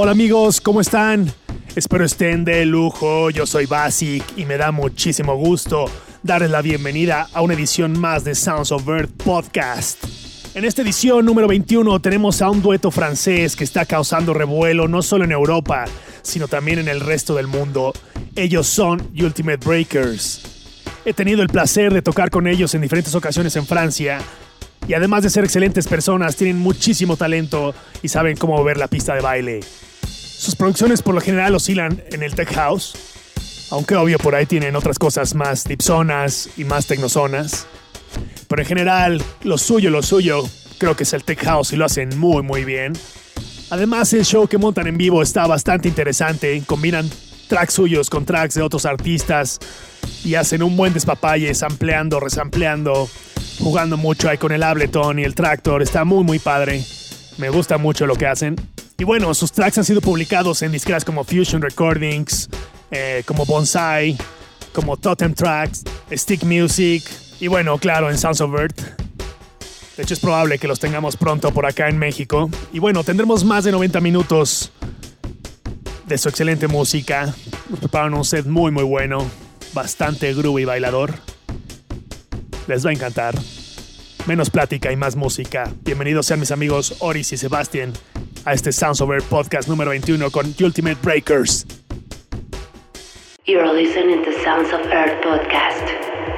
Hola amigos, ¿cómo están? Espero estén de lujo, yo soy Basic y me da muchísimo gusto darles la bienvenida a una edición más de Sounds of Earth Podcast. En esta edición número 21 tenemos a un dueto francés que está causando revuelo no solo en Europa, sino también en el resto del mundo. Ellos son Ultimate Breakers. He tenido el placer de tocar con ellos en diferentes ocasiones en Francia y además de ser excelentes personas, tienen muchísimo talento y saben cómo ver la pista de baile. Sus producciones por lo general oscilan en el tech house, aunque obvio por ahí tienen otras cosas más dipsonas y más tecnozonas. Pero en general, lo suyo, lo suyo, creo que es el tech house y lo hacen muy muy bien. Además, el show que montan en vivo está bastante interesante, combinan tracks suyos con tracks de otros artistas y hacen un buen despapalle, sampleando, resampleando, jugando mucho ahí con el Ableton y el Tractor, está muy muy padre. Me gusta mucho lo que hacen. Y bueno, sus tracks han sido publicados en disqueras como Fusion Recordings, eh, como Bonsai, como Totem Tracks, Stick Music y bueno, claro, en Sounds of Earth. De hecho, es probable que los tengamos pronto por acá en México. Y bueno, tendremos más de 90 minutos de su excelente música. Nos preparan un set muy, muy bueno. Bastante groovy y bailador. Les va a encantar. Menos plática y más música. Bienvenidos sean mis amigos Oris y Sebastián a este Sounds Over Podcast número 21 con Ultimate Breakers. You're listening to Sounds of Earth podcast.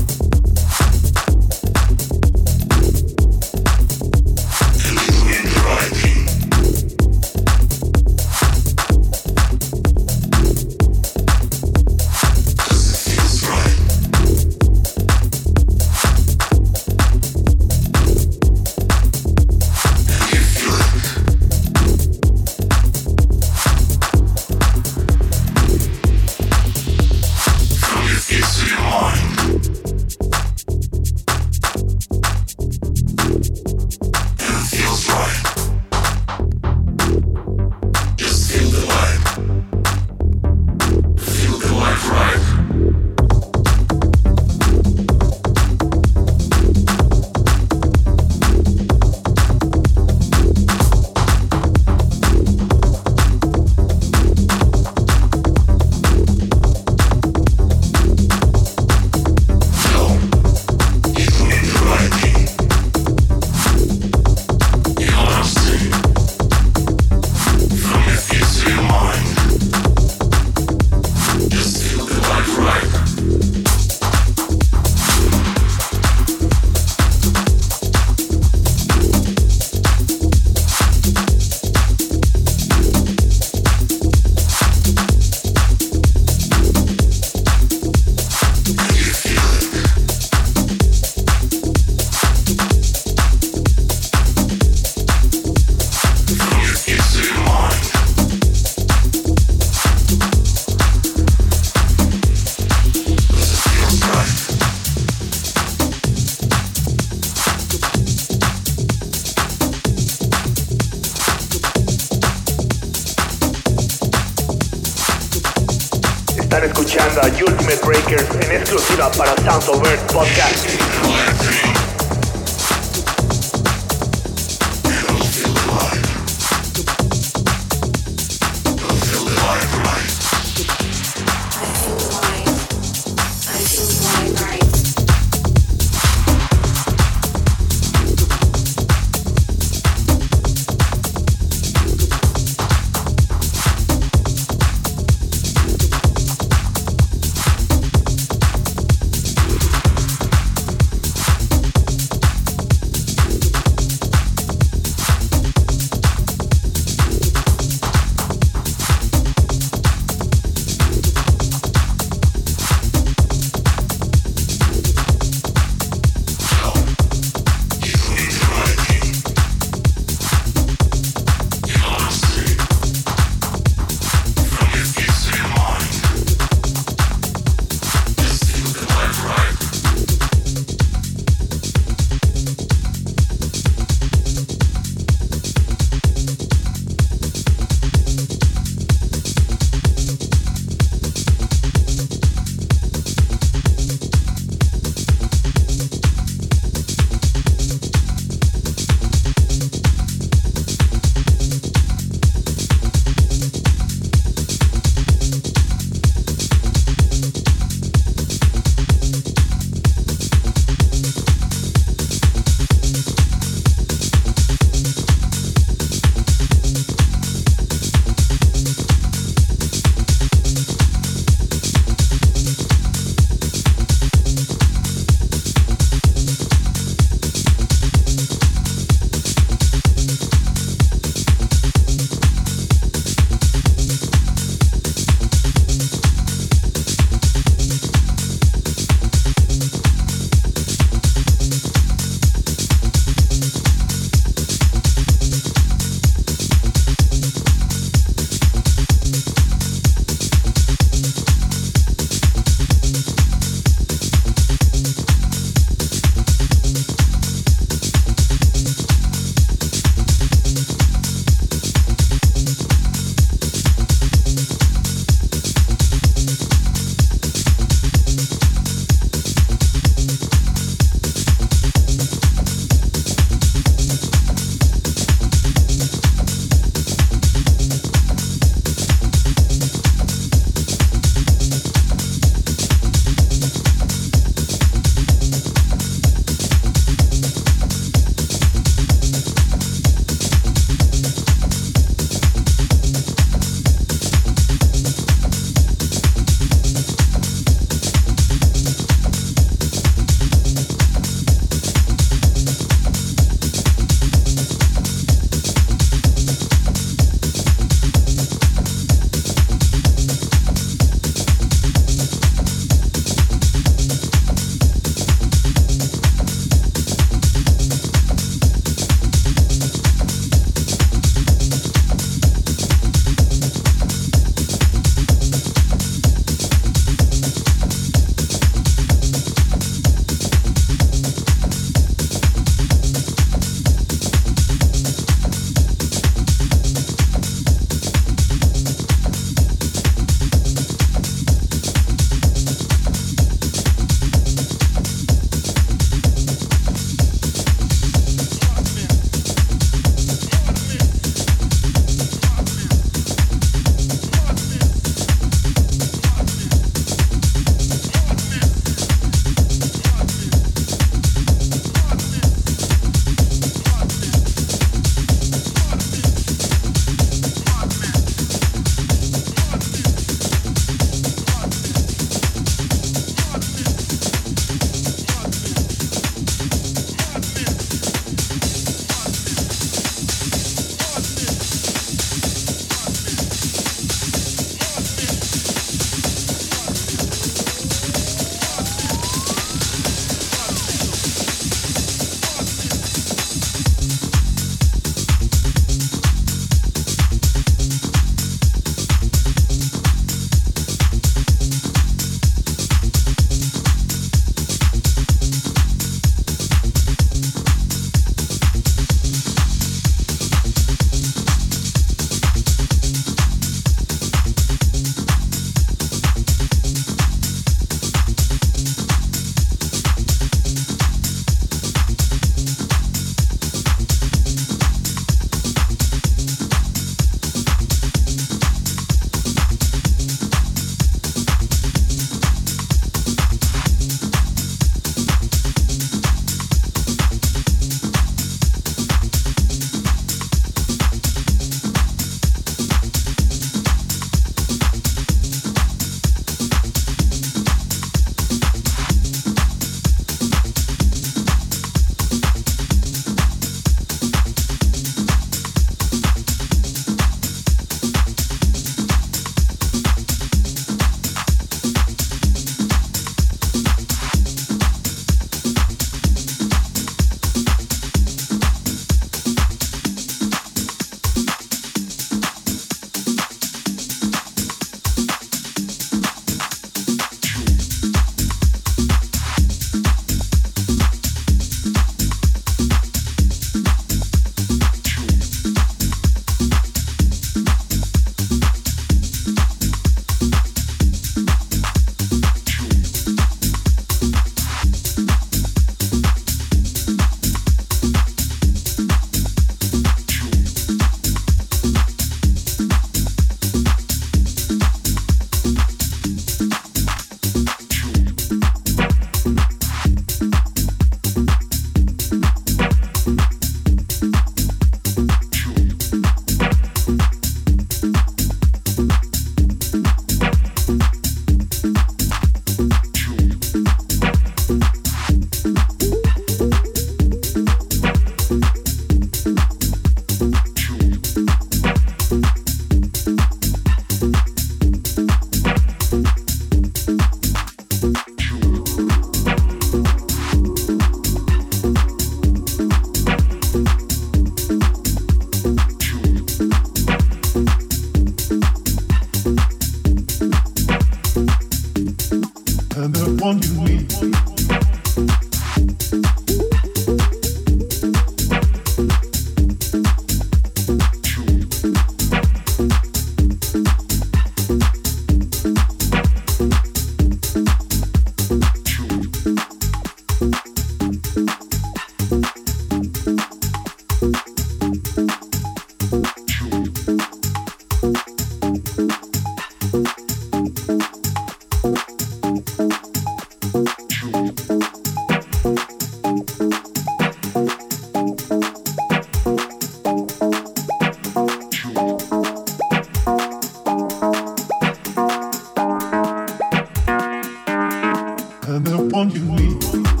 The one you need.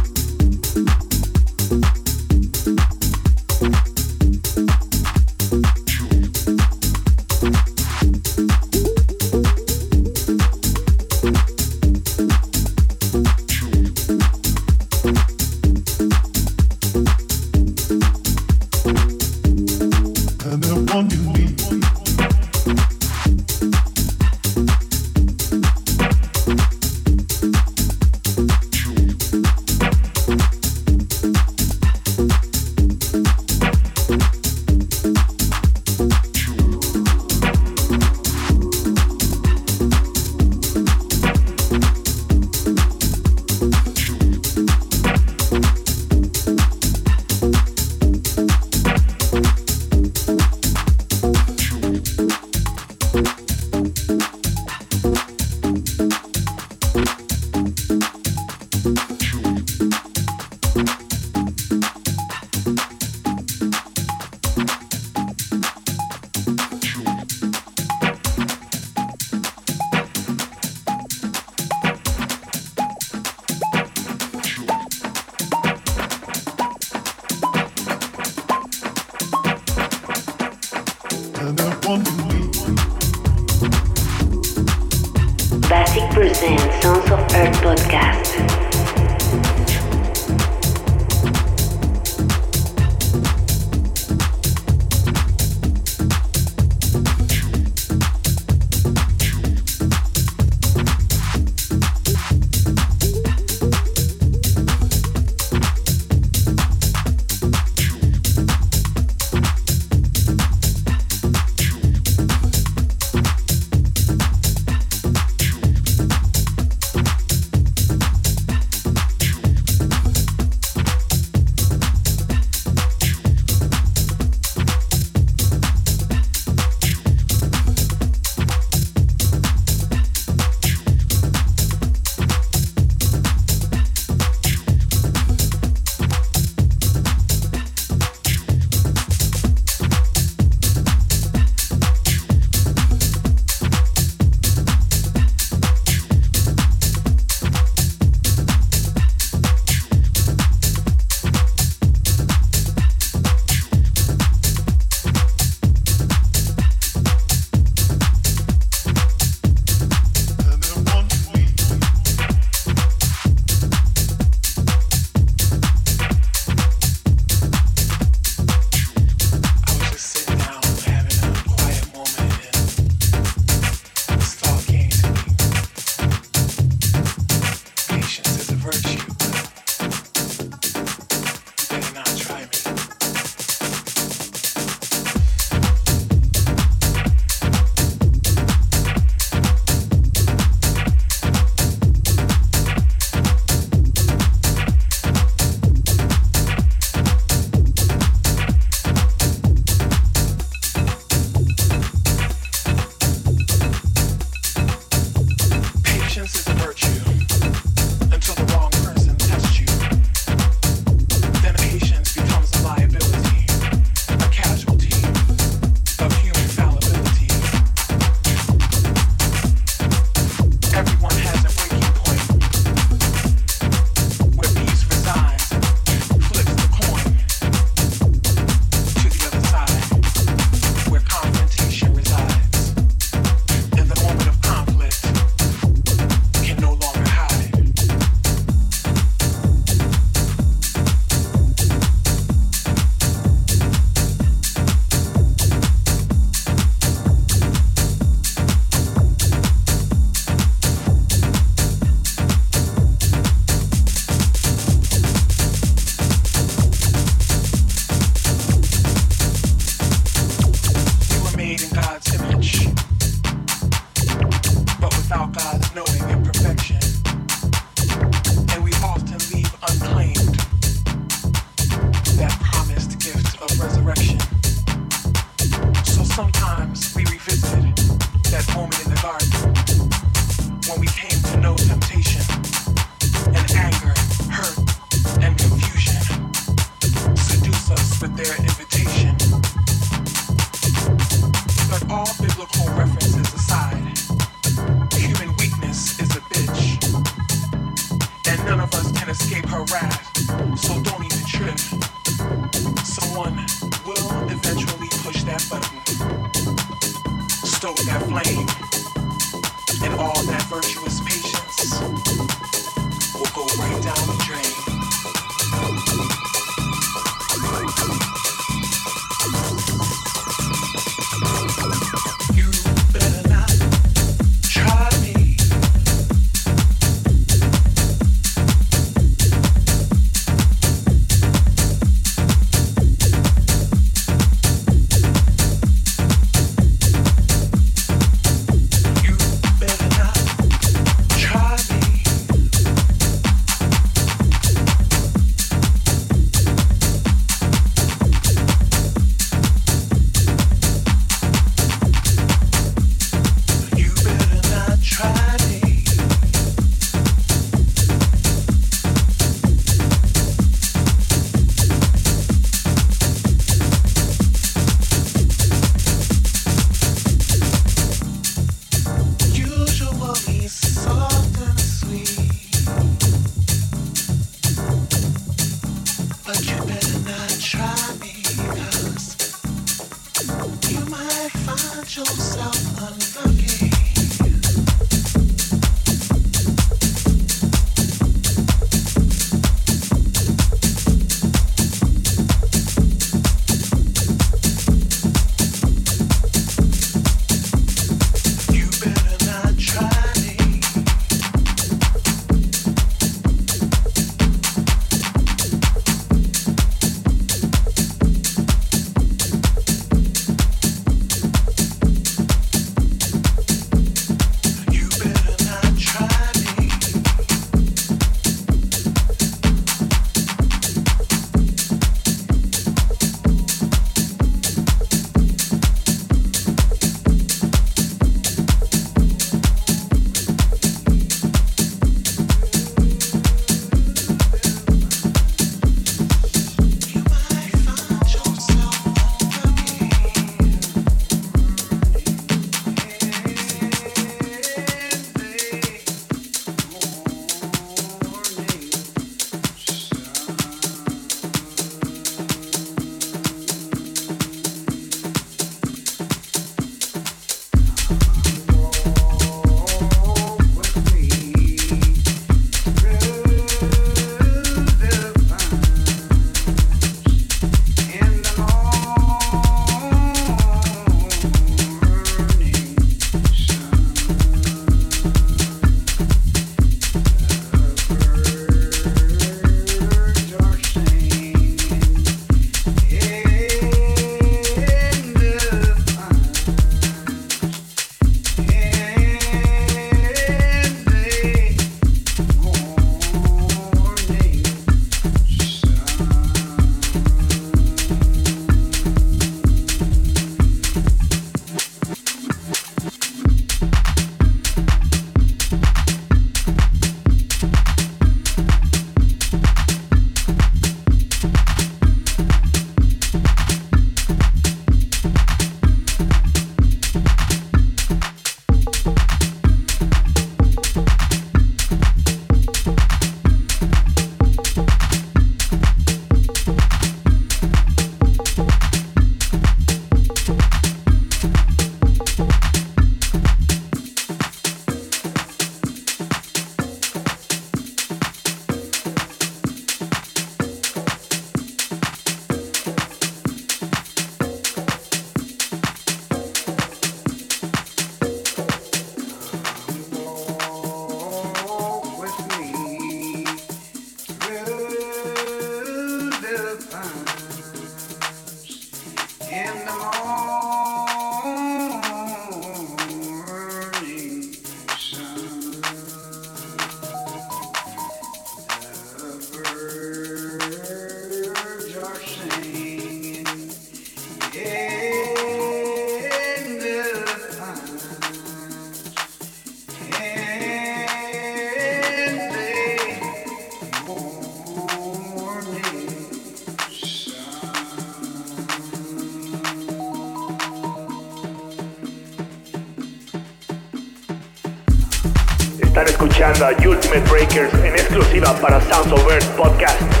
Ultimate Breakers en exclusiva para Sounds of Earth Podcast.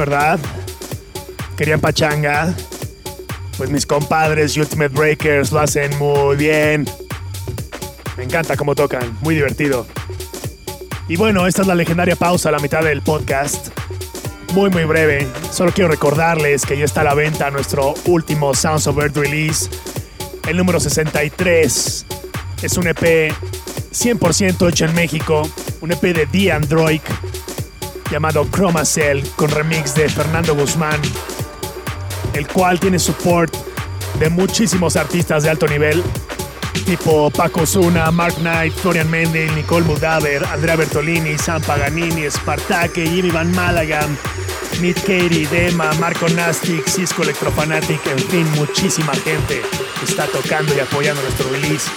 ¿Verdad? Querían pachanga. Pues mis compadres Ultimate Breakers lo hacen muy bien. Me encanta cómo tocan, muy divertido. Y bueno, esta es la legendaria pausa a la mitad del podcast. Muy muy breve, solo quiero recordarles que ya está a la venta nuestro último Sounds of Earth release, el número 63. Es un EP 100% hecho en México, un EP de The Android llamado Chroma Cell con remix de Fernando Guzmán, el cual tiene support de muchísimos artistas de alto nivel tipo Paco Zuna, Mark Knight, Florian Mendel, Nicole Mudaver, Andrea Bertolini, Sam Paganini, Spartake, Jimmy Van Malaga, Meet Katie, Dema, Marco Nastic, Cisco Electrofanatic, en fin, muchísima gente está tocando y apoyando nuestro release.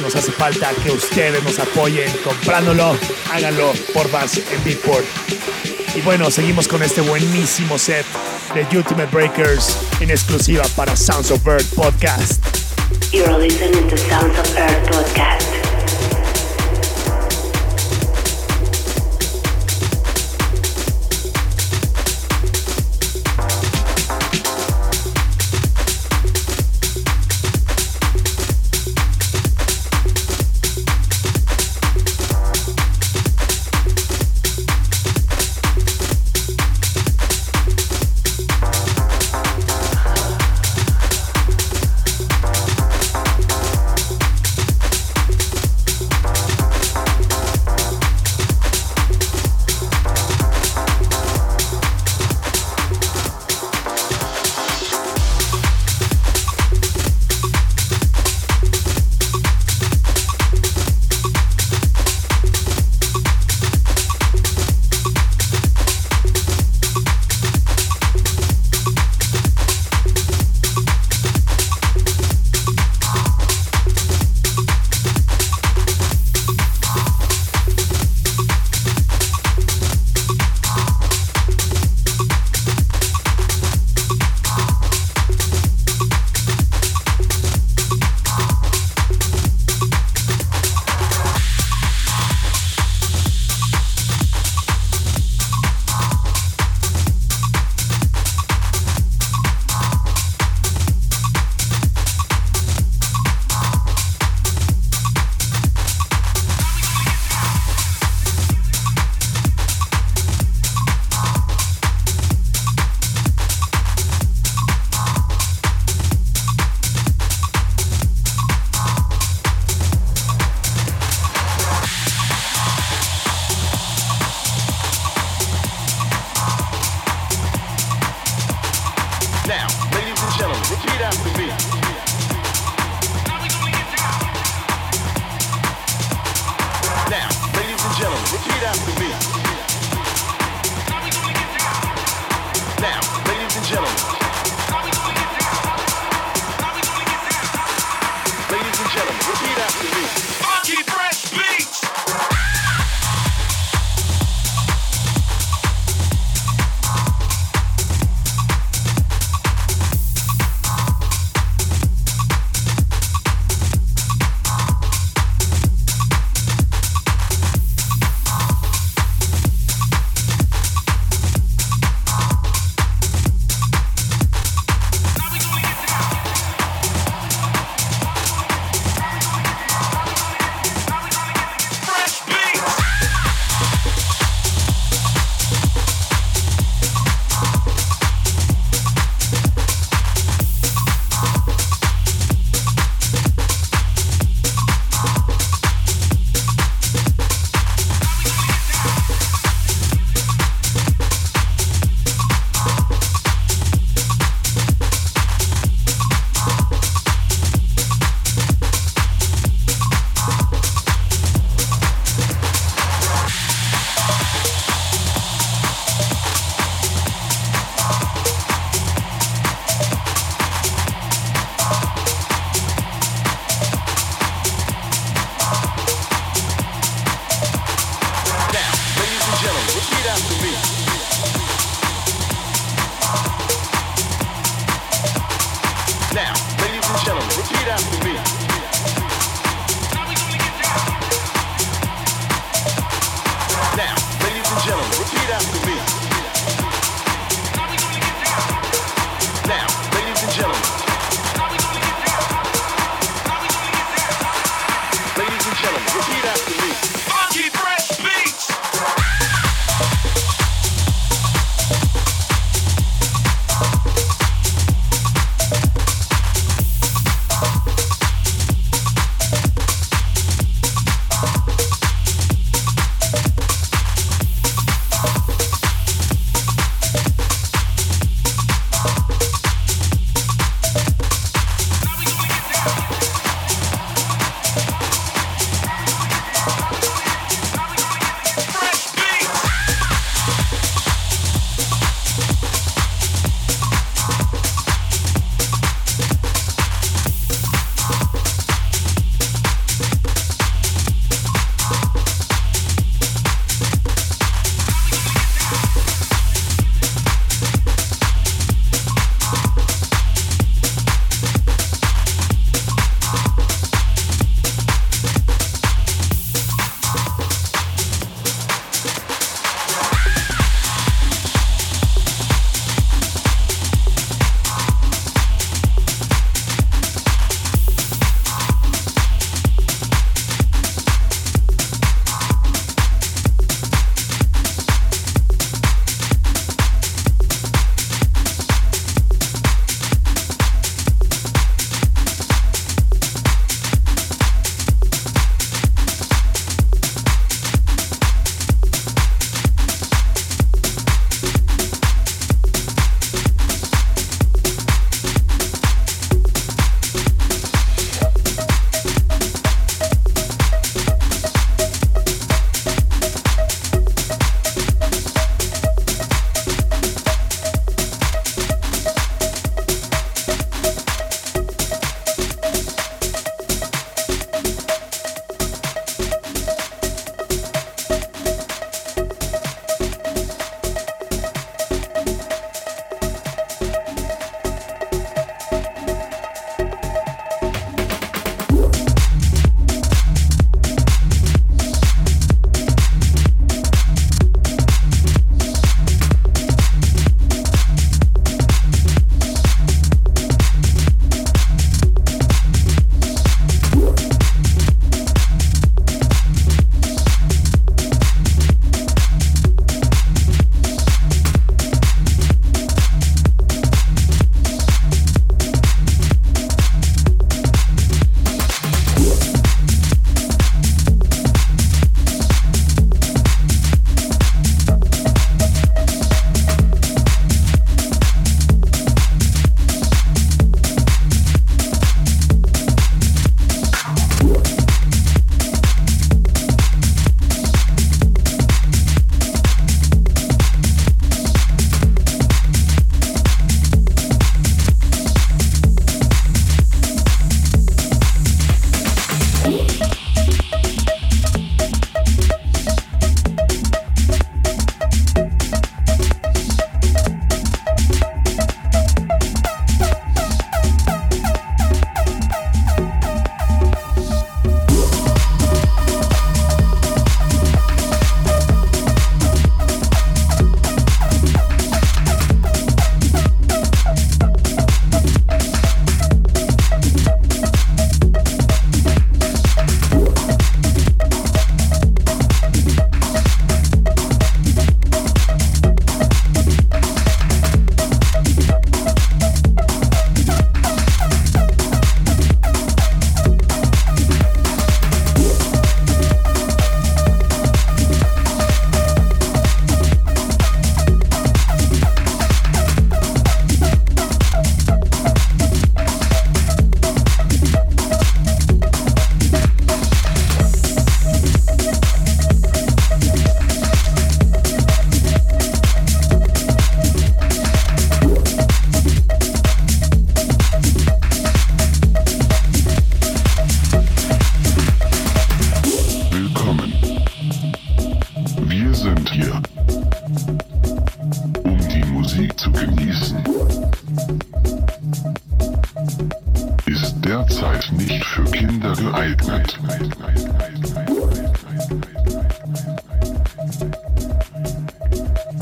Nos hace falta que ustedes nos apoyen comprándolo, háganlo por base en Beatport. Y bueno, seguimos con este buenísimo set de Ultimate Breakers en exclusiva para Sounds of Bird Podcast. You're listening to Sounds of Earth podcast.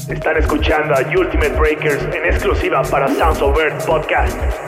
Están escuchando a Ultimate Breakers en exclusiva para Sounds of Earth Podcast.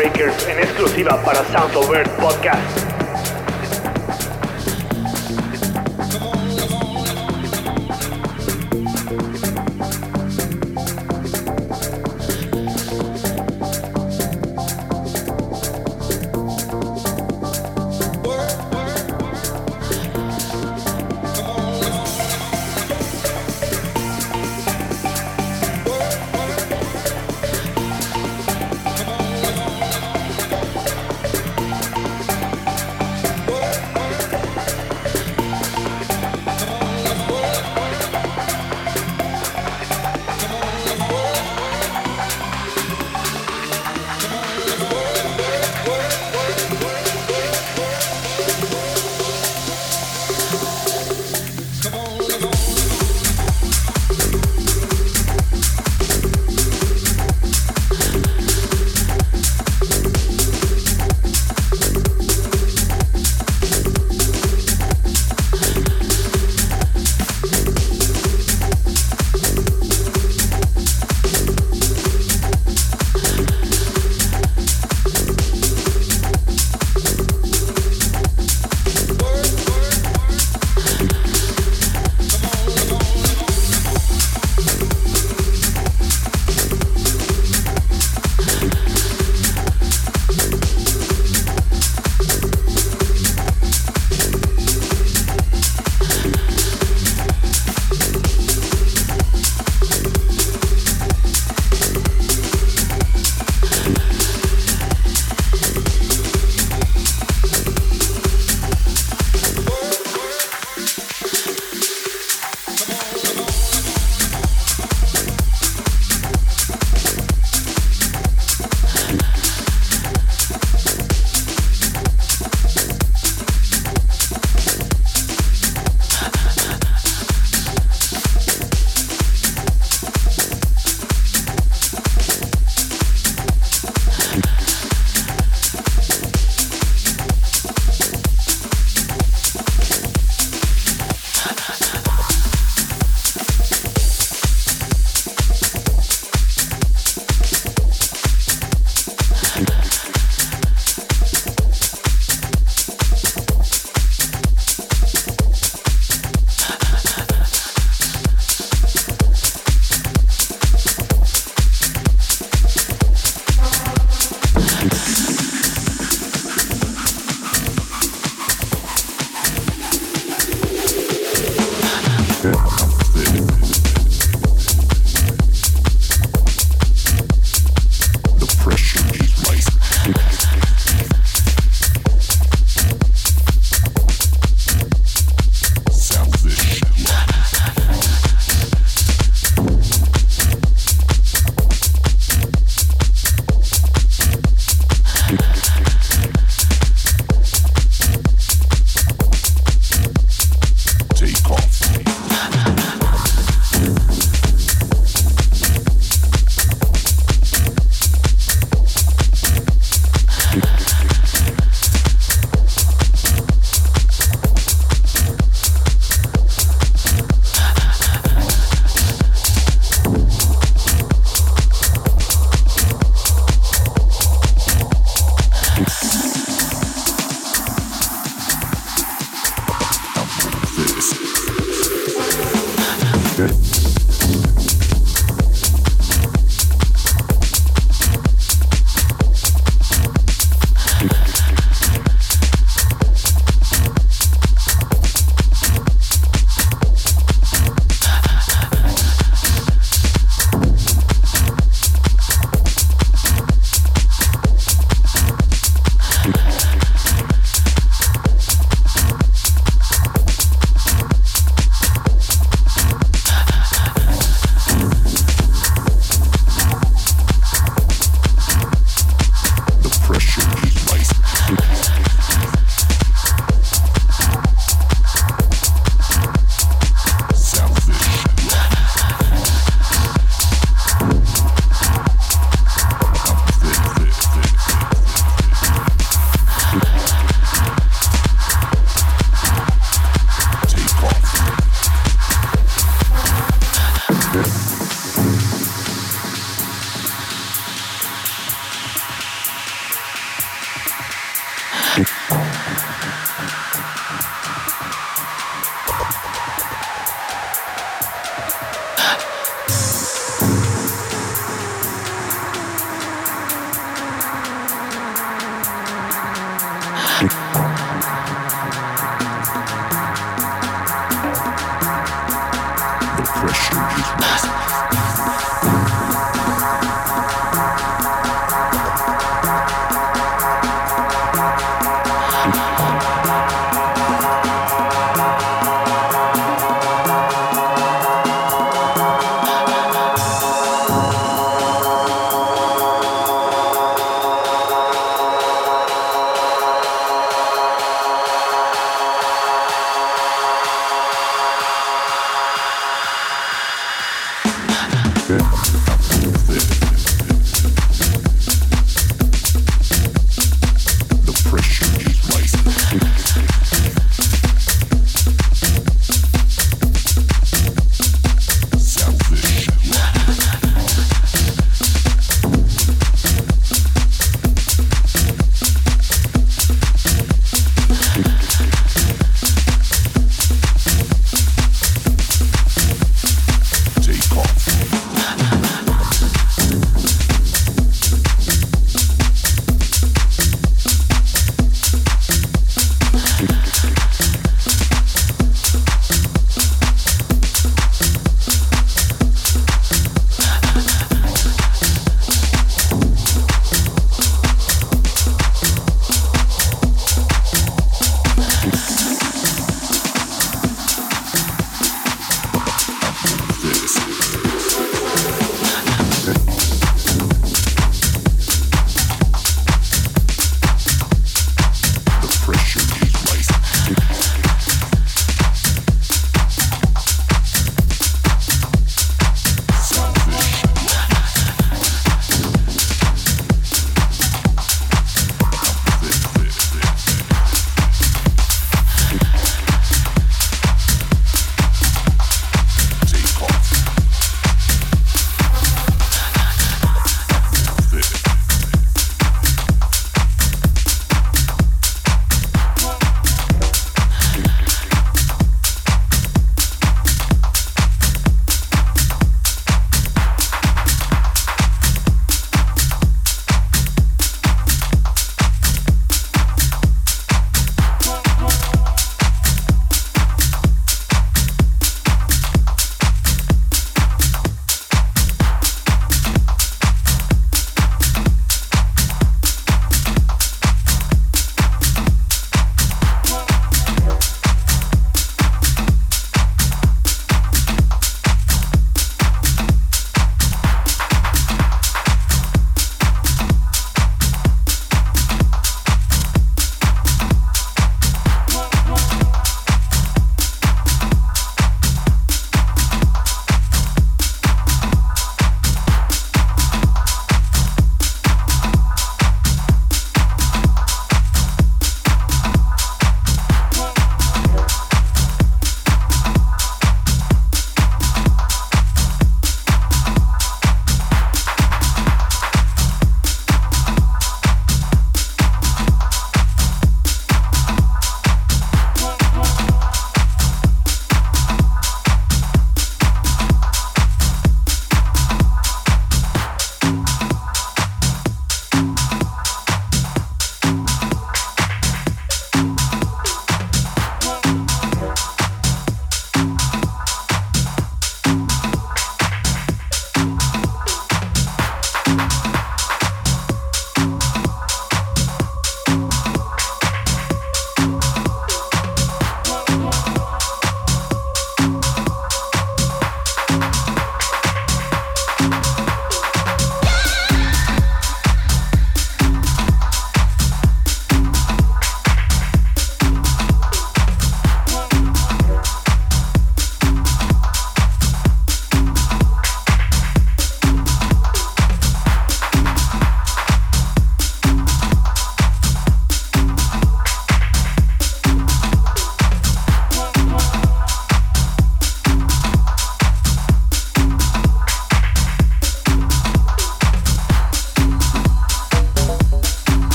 En exclusiva para Sounds of Earth Podcast.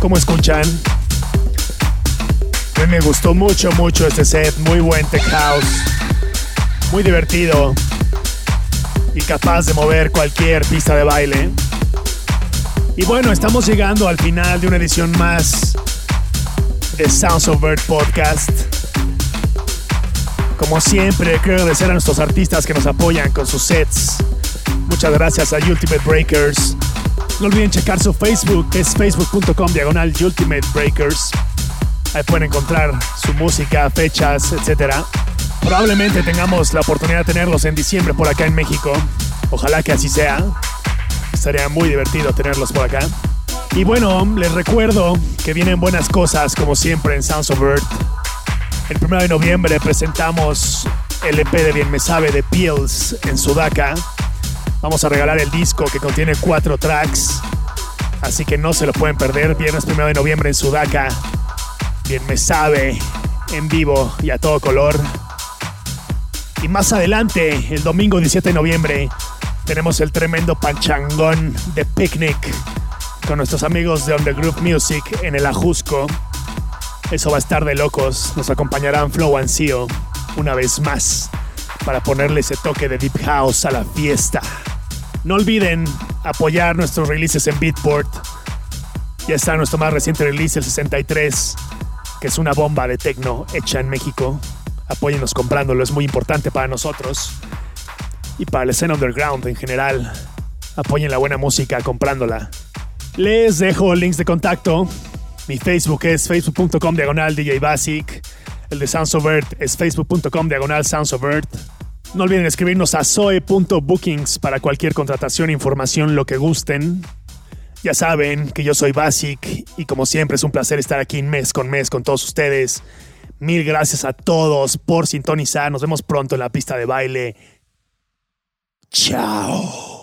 ¿Cómo escuchan? A me gustó mucho, mucho este set. Muy buen tech house. Muy divertido. Y capaz de mover cualquier pista de baile. Y bueno, estamos llegando al final de una edición más de Sounds of Bird Podcast. Como siempre, quiero agradecer a nuestros artistas que nos apoyan con sus sets. Muchas gracias a Ultimate Breakers. No olviden checar su Facebook, es facebook.com diagonal Ultimate Breakers. Ahí pueden encontrar su música, fechas, etc. Probablemente tengamos la oportunidad de tenerlos en diciembre por acá en México. Ojalá que así sea. Estaría muy divertido tenerlos por acá. Y bueno, les recuerdo que vienen buenas cosas como siempre en Sounds of Earth. El 1 de noviembre presentamos el EP de Bien Me Sabe de Pills en Sudaca. Vamos a regalar el disco que contiene cuatro tracks. Así que no se lo pueden perder. Viernes 1 de noviembre en Sudaca. Bien me sabe. En vivo y a todo color. Y más adelante, el domingo 17 de noviembre, tenemos el tremendo panchangón de Picnic con nuestros amigos de On The Group Music en el Ajusco. Eso va a estar de locos. Nos acompañarán Flow and una vez más para ponerle ese toque de Deep House a la fiesta. No olviden apoyar nuestros releases en Beatport. Ya está nuestro más reciente release, el 63, que es una bomba de techno hecha en México. Apóyennos comprándolo, es muy importante para nosotros y para la escena underground en general. Apoyen la buena música comprándola. Les dejo links de contacto. Mi Facebook es facebook.com diagonal DJ Basic. El de Sounds es facebook.com diagonal Sounds. No olviden escribirnos a zoe.bookings para cualquier contratación, información, lo que gusten. Ya saben que yo soy Basic y como siempre es un placer estar aquí mes con mes con todos ustedes. Mil gracias a todos por sintonizar. Nos vemos pronto en la pista de baile. Chao.